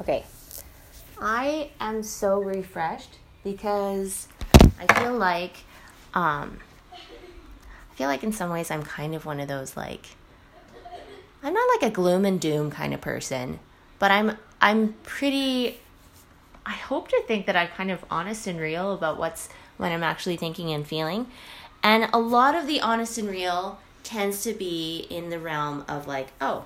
Okay. I am so refreshed because I feel like um I feel like in some ways I'm kind of one of those like I'm not like a gloom and doom kind of person, but I'm I'm pretty I hope to think that I'm kind of honest and real about what's when I'm actually thinking and feeling. And a lot of the honest and real tends to be in the realm of like, oh,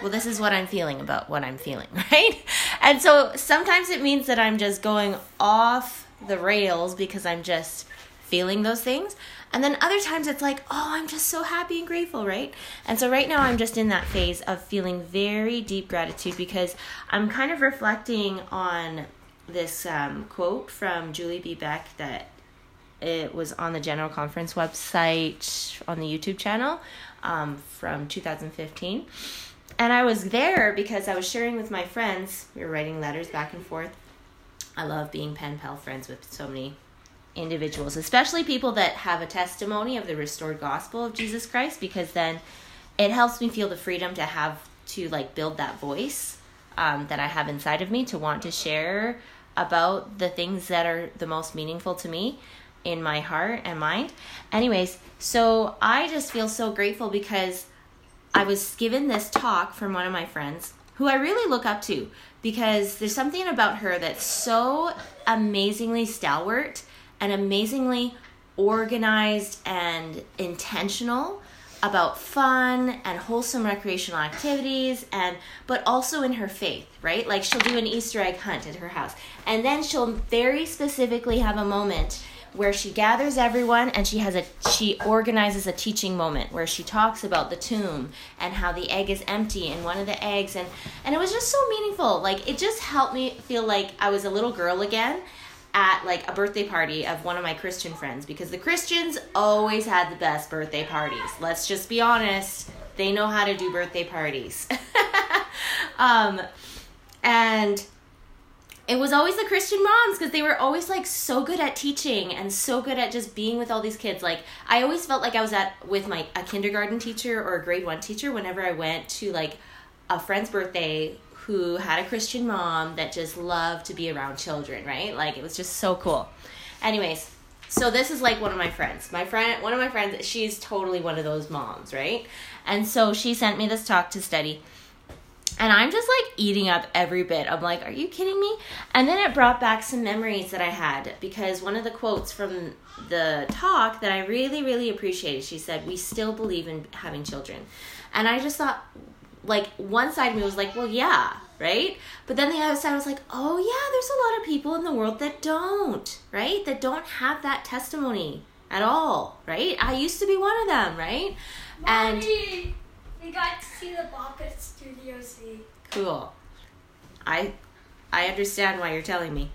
well, this is what I'm feeling about what I'm feeling, right? And so sometimes it means that I'm just going off the rails because I'm just feeling those things. And then other times it's like, oh, I'm just so happy and grateful, right? And so right now I'm just in that phase of feeling very deep gratitude because I'm kind of reflecting on this um, quote from Julie B. Beck that it was on the General Conference website on the YouTube channel um, from 2015. And I was there because I was sharing with my friends. We were writing letters back and forth. I love being pen pal friends with so many individuals, especially people that have a testimony of the restored gospel of Jesus Christ, because then it helps me feel the freedom to have to like build that voice um, that I have inside of me to want to share about the things that are the most meaningful to me in my heart and mind. Anyways, so I just feel so grateful because I was given this talk from one of my friends who I really look up to because there's something about her that's so amazingly stalwart and amazingly organized and intentional about fun and wholesome recreational activities and but also in her faith right? Like she'll do an easter egg hunt at her house. And then she'll very specifically have a moment where she gathers everyone and she has a she organizes a teaching moment where she talks about the tomb and how the egg is empty and one of the eggs and and it was just so meaningful like it just helped me feel like I was a little girl again at like a birthday party of one of my Christian friends because the Christians always had the best birthday parties. Let's just be honest. They know how to do birthday parties. um, and it was always the Christian moms because they were always like so good at teaching and so good at just being with all these kids. Like I always felt like I was at with my a kindergarten teacher or a grade 1 teacher whenever I went to like a friend's birthday who had a Christian mom that just loved to be around children, right? Like it was just so cool. Anyways, so this is like one of my friends. My friend, one of my friends, she's totally one of those moms, right? And so she sent me this talk to study. And I'm just like eating up every bit. I'm like, are you kidding me? And then it brought back some memories that I had because one of the quotes from the talk that I really, really appreciated, she said, We still believe in having children. And I just thought, like one side of me was like, well, yeah, right? But then the other side was like, oh yeah, there's a lot of people in the world that don't, right? That don't have that testimony at all, right? I used to be one of them, right? Mommy, and we got to see the Bopper Studio C. Cool. I I understand why you're telling me.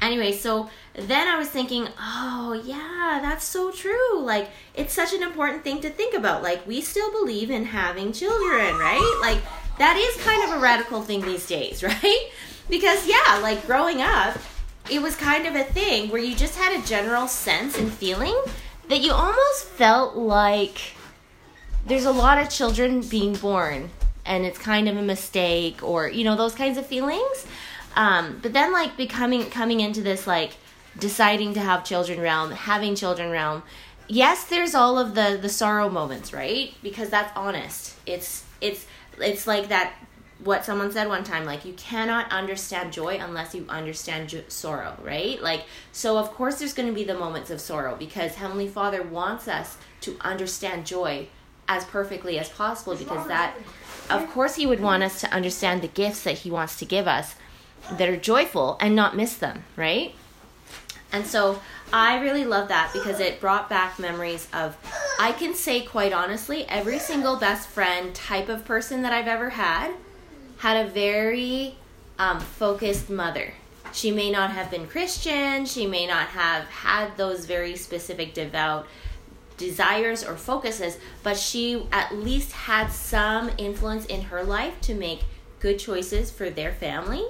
Anyway, so then I was thinking, oh, yeah, that's so true. Like, it's such an important thing to think about. Like, we still believe in having children, right? Like, that is kind of a radical thing these days, right? Because, yeah, like growing up, it was kind of a thing where you just had a general sense and feeling that you almost felt like there's a lot of children being born and it's kind of a mistake or, you know, those kinds of feelings. Um, but then like becoming coming into this like deciding to have children realm, having children realm. Yes, there's all of the the sorrow moments, right? Because that's honest. It's it's it's like that what someone said one time like you cannot understand joy unless you understand jo- sorrow right like so of course there's going to be the moments of sorrow because heavenly father wants us to understand joy as perfectly as possible because that of course he would want us to understand the gifts that he wants to give us that are joyful and not miss them, right? And so I really love that because it brought back memories of, I can say quite honestly, every single best friend type of person that I've ever had had a very um, focused mother. She may not have been Christian, she may not have had those very specific devout desires or focuses, but she at least had some influence in her life to make good choices for their family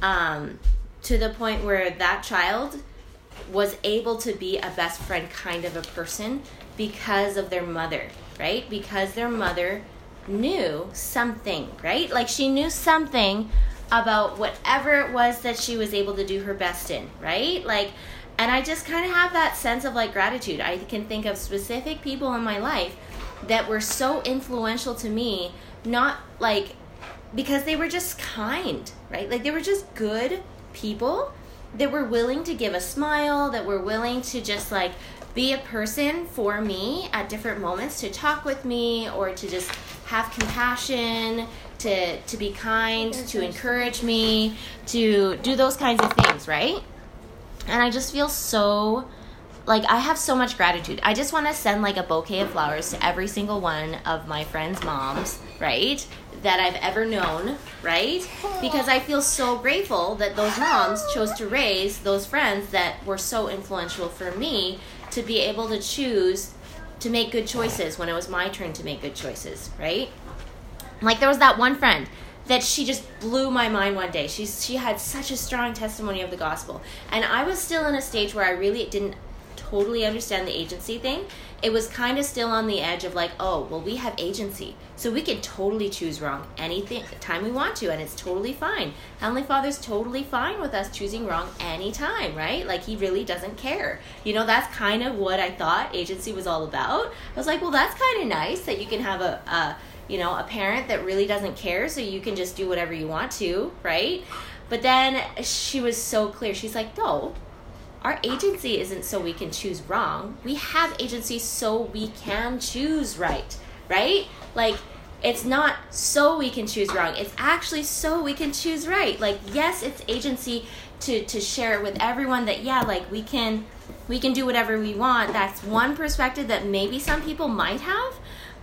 um, to the point where that child was able to be a best friend kind of a person because of their mother, right? Because their mother knew something, right? Like she knew something about whatever it was that she was able to do her best in, right? Like, and I just kind of have that sense of like gratitude. I can think of specific people in my life that were so influential to me, not like because they were just kind, right? Like they were just good people that were willing to give a smile, that were willing to just like be a person for me at different moments to talk with me or to just have compassion, to to be kind, to encourage me, to do those kinds of things, right? And I just feel so like I have so much gratitude. I just want to send like a bouquet of flowers to every single one of my friends' moms, right? That I've ever known, right? Because I feel so grateful that those moms chose to raise those friends that were so influential for me to be able to choose to make good choices when it was my turn to make good choices, right? Like there was that one friend that she just blew my mind one day. She she had such a strong testimony of the gospel, and I was still in a stage where I really didn't totally understand the agency thing. It was kind of still on the edge of like, oh, well, we have agency, so we can totally choose wrong anything time we want to, and it's totally fine. Heavenly Father's totally fine with us choosing wrong anytime, right? Like He really doesn't care. You know, that's kind of what I thought agency was all about. I was like, well, that's kind of nice that you can have a, a you know, a parent that really doesn't care, so you can just do whatever you want to, right? But then she was so clear. She's like, no, our agency isn't so we can choose wrong. We have agency so we can choose right, right? Like, it's not so we can choose wrong. It's actually so we can choose right. Like, yes, it's agency to, to share with everyone that, yeah, like we can we can do whatever we want. That's one perspective that maybe some people might have.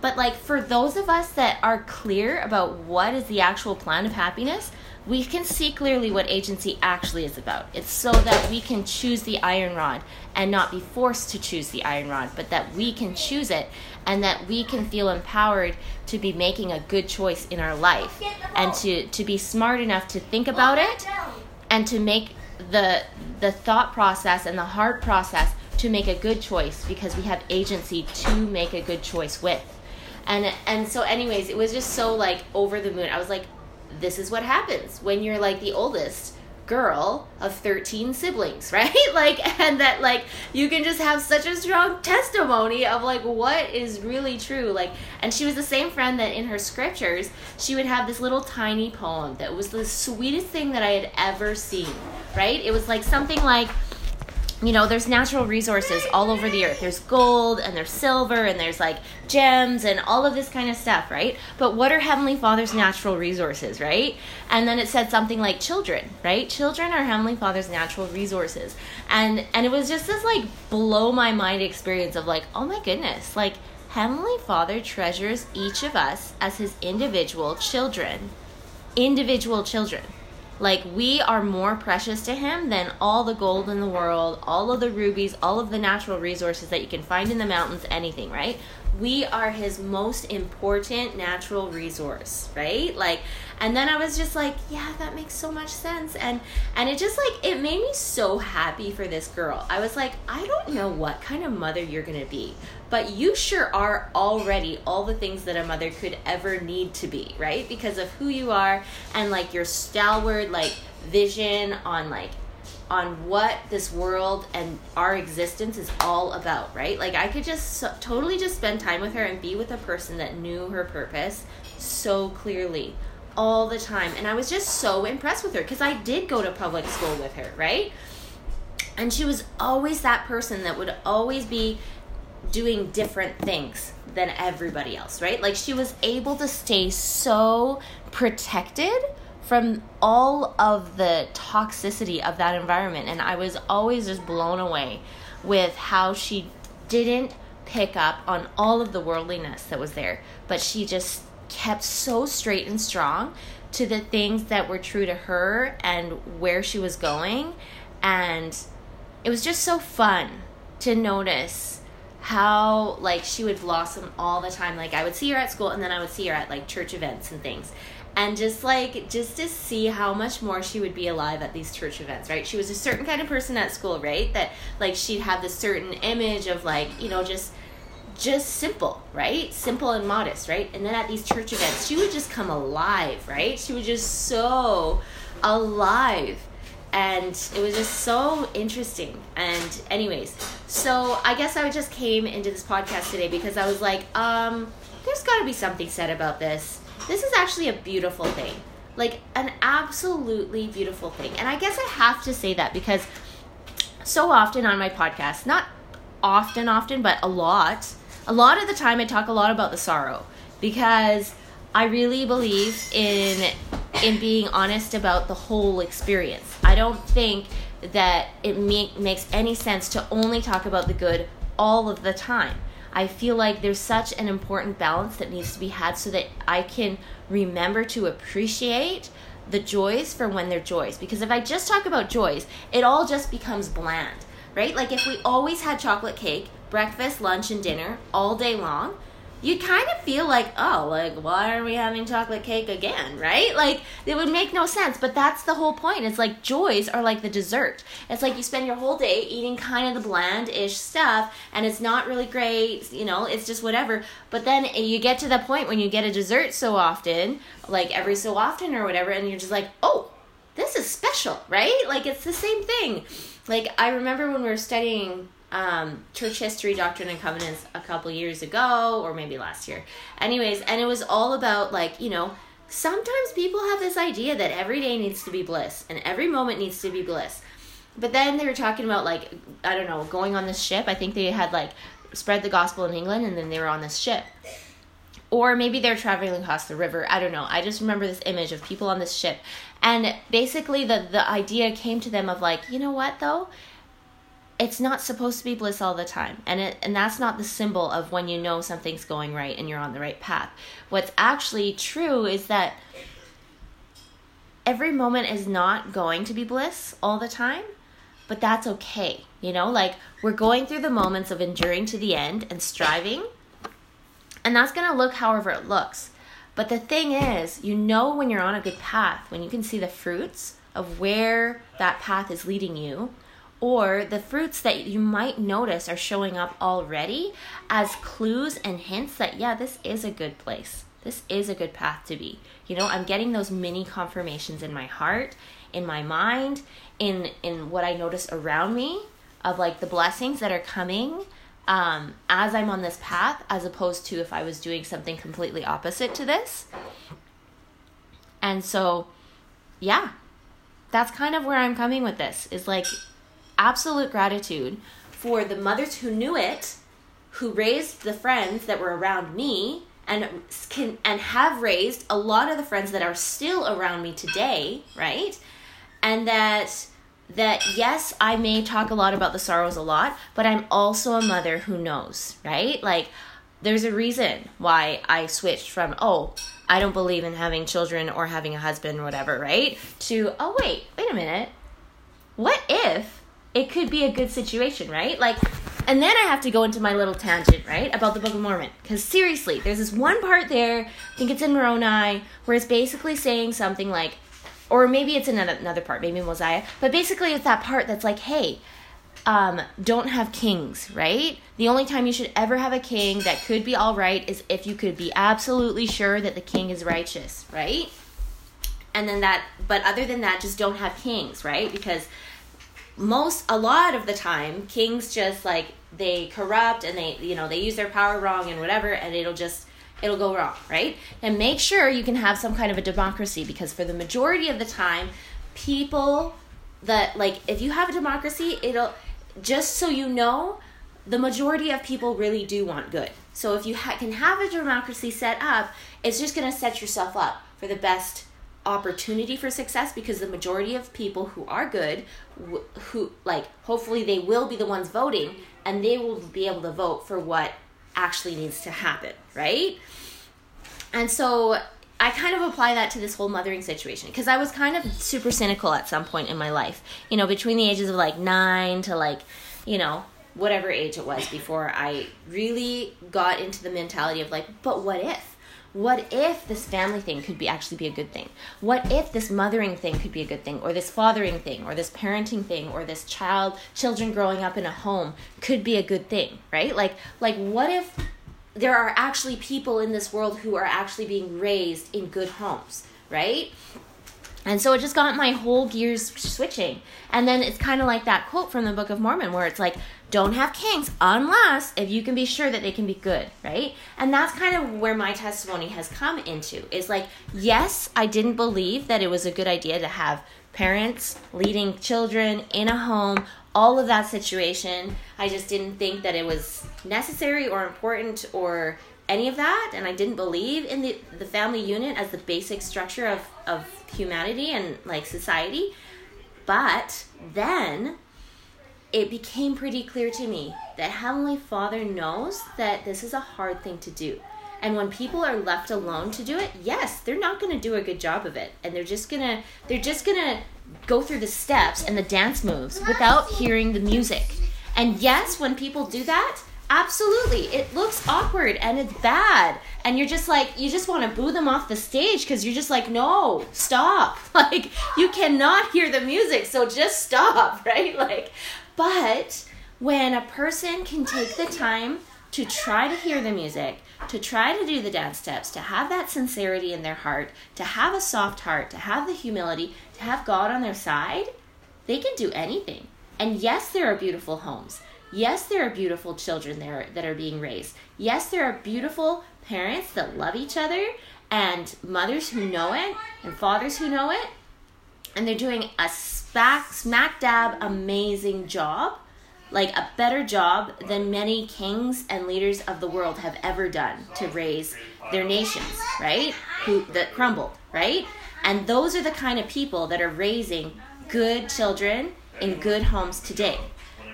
But like for those of us that are clear about what is the actual plan of happiness, we can see clearly what agency actually is about. It's so that we can choose the iron rod and not be forced to choose the iron rod, but that we can choose it and that we can feel empowered to be making a good choice in our life and to, to be smart enough to think about it and to make the the thought process and the heart process to make a good choice because we have agency to make a good choice with and and so anyways it was just so like over the moon. I was like this is what happens when you're like the oldest girl of 13 siblings right? Like and that like you can just have such a strong testimony of like what is really true. Like and she was the same friend that in her scriptures she would have this little tiny poem that was the sweetest thing that i had ever seen right? It was like something like you know, there's natural resources all over the earth. There's gold and there's silver and there's like gems and all of this kind of stuff, right? But what are Heavenly Father's natural resources, right? And then it said something like children, right? Children are Heavenly Father's natural resources. And and it was just this like blow my mind experience of like, oh my goodness, like Heavenly Father treasures each of us as his individual children. Individual children like, we are more precious to him than all the gold in the world, all of the rubies, all of the natural resources that you can find in the mountains, anything, right? We are his most important natural resource, right? Like, and then I was just like, yeah, that makes so much sense. And and it just like it made me so happy for this girl. I was like, I don't know what kind of mother you're to be, but you sure are already all the things that a mother could ever need to be, right? Because of who you are and like your stalwart like vision on like on what this world and our existence is all about, right? Like I could just so, totally just spend time with her and be with a person that knew her purpose so clearly all the time. And I was just so impressed with her because I did go to public school with her, right? And she was always that person that would always be doing different things than everybody else, right? Like she was able to stay so protected from all of the toxicity of that environment. And I was always just blown away with how she didn't pick up on all of the worldliness that was there, but she just kept so straight and strong to the things that were true to her and where she was going. And it was just so fun to notice how like she would blossom all the time like i would see her at school and then i would see her at like church events and things and just like just to see how much more she would be alive at these church events right she was a certain kind of person at school right that like she'd have this certain image of like you know just just simple, right? Simple and modest, right? And then at these church events, she would just come alive, right? She was just so alive. And it was just so interesting. And, anyways, so I guess I just came into this podcast today because I was like, um, there's got to be something said about this. This is actually a beautiful thing. Like, an absolutely beautiful thing. And I guess I have to say that because so often on my podcast, not often, often, but a lot, a lot of the time I talk a lot about the sorrow because I really believe in in being honest about the whole experience. I don't think that it make, makes any sense to only talk about the good all of the time. I feel like there's such an important balance that needs to be had so that I can remember to appreciate the joys for when they're joys. Because if I just talk about joys, it all just becomes bland, right? Like if we always had chocolate cake, breakfast, lunch, and dinner all day long, you kind of feel like, oh, like, why are we having chocolate cake again, right? Like, it would make no sense, but that's the whole point. It's like joys are like the dessert. It's like you spend your whole day eating kind of the bland ish stuff, and it's not really great, you know, it's just whatever. But then you get to the point when you get a dessert so often, like every so often or whatever, and you're just like, oh, this is special, right? Like, it's the same thing. Like, I remember when we were studying um, church history, doctrine and covenants a couple years ago, or maybe last year. Anyways, and it was all about like, you know, sometimes people have this idea that every day needs to be bliss and every moment needs to be bliss. But then they were talking about like, I don't know, going on this ship. I think they had like spread the gospel in England and then they were on this ship. Or maybe they're traveling across the river. I don't know. I just remember this image of people on this ship. And basically the the idea came to them of like, you know what though? It's not supposed to be bliss all the time. And it and that's not the symbol of when you know something's going right and you're on the right path. What's actually true is that every moment is not going to be bliss all the time but that's okay you know? Like we're going through the moments of enduring to the end and striving and that's going to look however it looks. But the thing is you know when you're on a good path when you can see the fruits of where that path is leading you or the fruits that you might notice are showing up already as clues and hints that, yeah, this is a good place. This is a good path to be. You know, I'm getting those mini confirmations in my heart, in my mind, in in what I notice around me of like the blessings that are coming um, as I'm on this path, as opposed to if I was doing something completely opposite to this. And so, yeah, that's kind of where I'm coming with this. Is like absolute gratitude for the mothers who knew it, who raised the friends that were around me, and can and have raised a lot of the friends that are still around me today, right? And that that yes, I may talk a lot about the sorrows a lot, but I'm also a mother who knows, right? Like there's a reason why I switched from oh, I don't believe in having children or having a husband or whatever, right? To oh wait, wait a minute. What if it could be a good situation, right? Like, and then I have to go into my little tangent, right, about the Book of Mormon. Because seriously, there's this one part there, I think it's in Moroni, where it's basically saying something like, or maybe it's in another part, maybe Mosiah, but basically it's that part that's like, hey, um, don't have kings, right? The only time you should ever have a king that could be all right is if you could be absolutely sure that the king is righteous, right? And then that, but other than that, just don't have kings, right? Because most a lot of the time kings just like they corrupt and they you know they use their power wrong and whatever and it'll just it'll go wrong right? And make sure you can have some kind of a democracy because for the majority of the time people that like if you have a democracy it'll just so you know the majority of people really do want good. So if you ha- can have a democracy set up it's just going to set yourself up for the best opportunity for success because the majority of people who are good who like hopefully they will be the ones voting and they will be able to vote for what actually needs to happen right? And so i kind of apply that to this whole mothering situation because i was kind of super cynical at some point in my life you know between the ages of like 9 to like you know whatever age it was before i really got into the mentality of like but what if what if this family thing could be actually be a good thing? What if this mothering thing could be a good thing, or this fathering thing, or this parenting thing, or this child children growing up in a home could be a good thing, right? Like like what if there are actually people in this world who are actually being raised in good homes, right? And so it just got my whole gears switching. And then it's kind of like that quote from the Book of Mormon where it's like, don't have kings unless if you can be sure that they can be good, right? And that's kind of where my testimony has come into is like, yes, I didn't believe that it was a good idea to have parents leading children in a home, all of that situation. I just didn't think that it was necessary or important or any of that and i didn't believe in the, the family unit as the basic structure of, of humanity and like society. But then it became pretty clear to me that heavenly father knows that this is a hard thing to do. And when people are left alone to do it yes they're not going to do a good job of it. And they're just going to they're just going to go through the steps and the dance moves without hearing the music. And yes when people do that Absolutely. It looks awkward and it's bad. And you're just like, you just want to boo them off the stage because you're just like, no, stop. Like, you cannot hear the music, so just stop, right? Like, but when a person can take the time to try to hear the music, to try to do the dance steps, to have that sincerity in their heart, to have a soft heart, to have the humility, to have God on their side, they can do anything. And yes, there are beautiful homes. Yes, there are beautiful children there that are being raised. Yes, there are beautiful parents that love each other and mothers who know it and fathers who know it. And they're doing a smack, smack dab amazing job, like a better job than many kings and leaders of the world have ever done to raise their nations, right? Who that crumbled, right? And those are the kind of people that are raising good children in good homes today.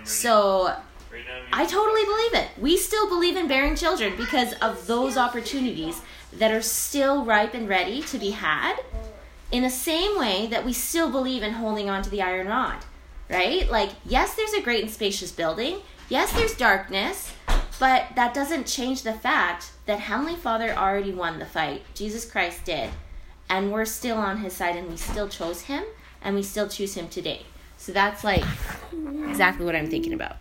So I totally believe it. We still believe in bearing children because of those opportunities that are still ripe and ready to be had. In the same way that we still believe in holding on to the iron rod, right? Like, yes, there's a great and spacious building. Yes, there's darkness, but that doesn't change the fact that Heavenly Father already won the fight. Jesus Christ did. And we're still on his side and we still chose him and we still choose him today. So that's like exactly what I'm thinking about.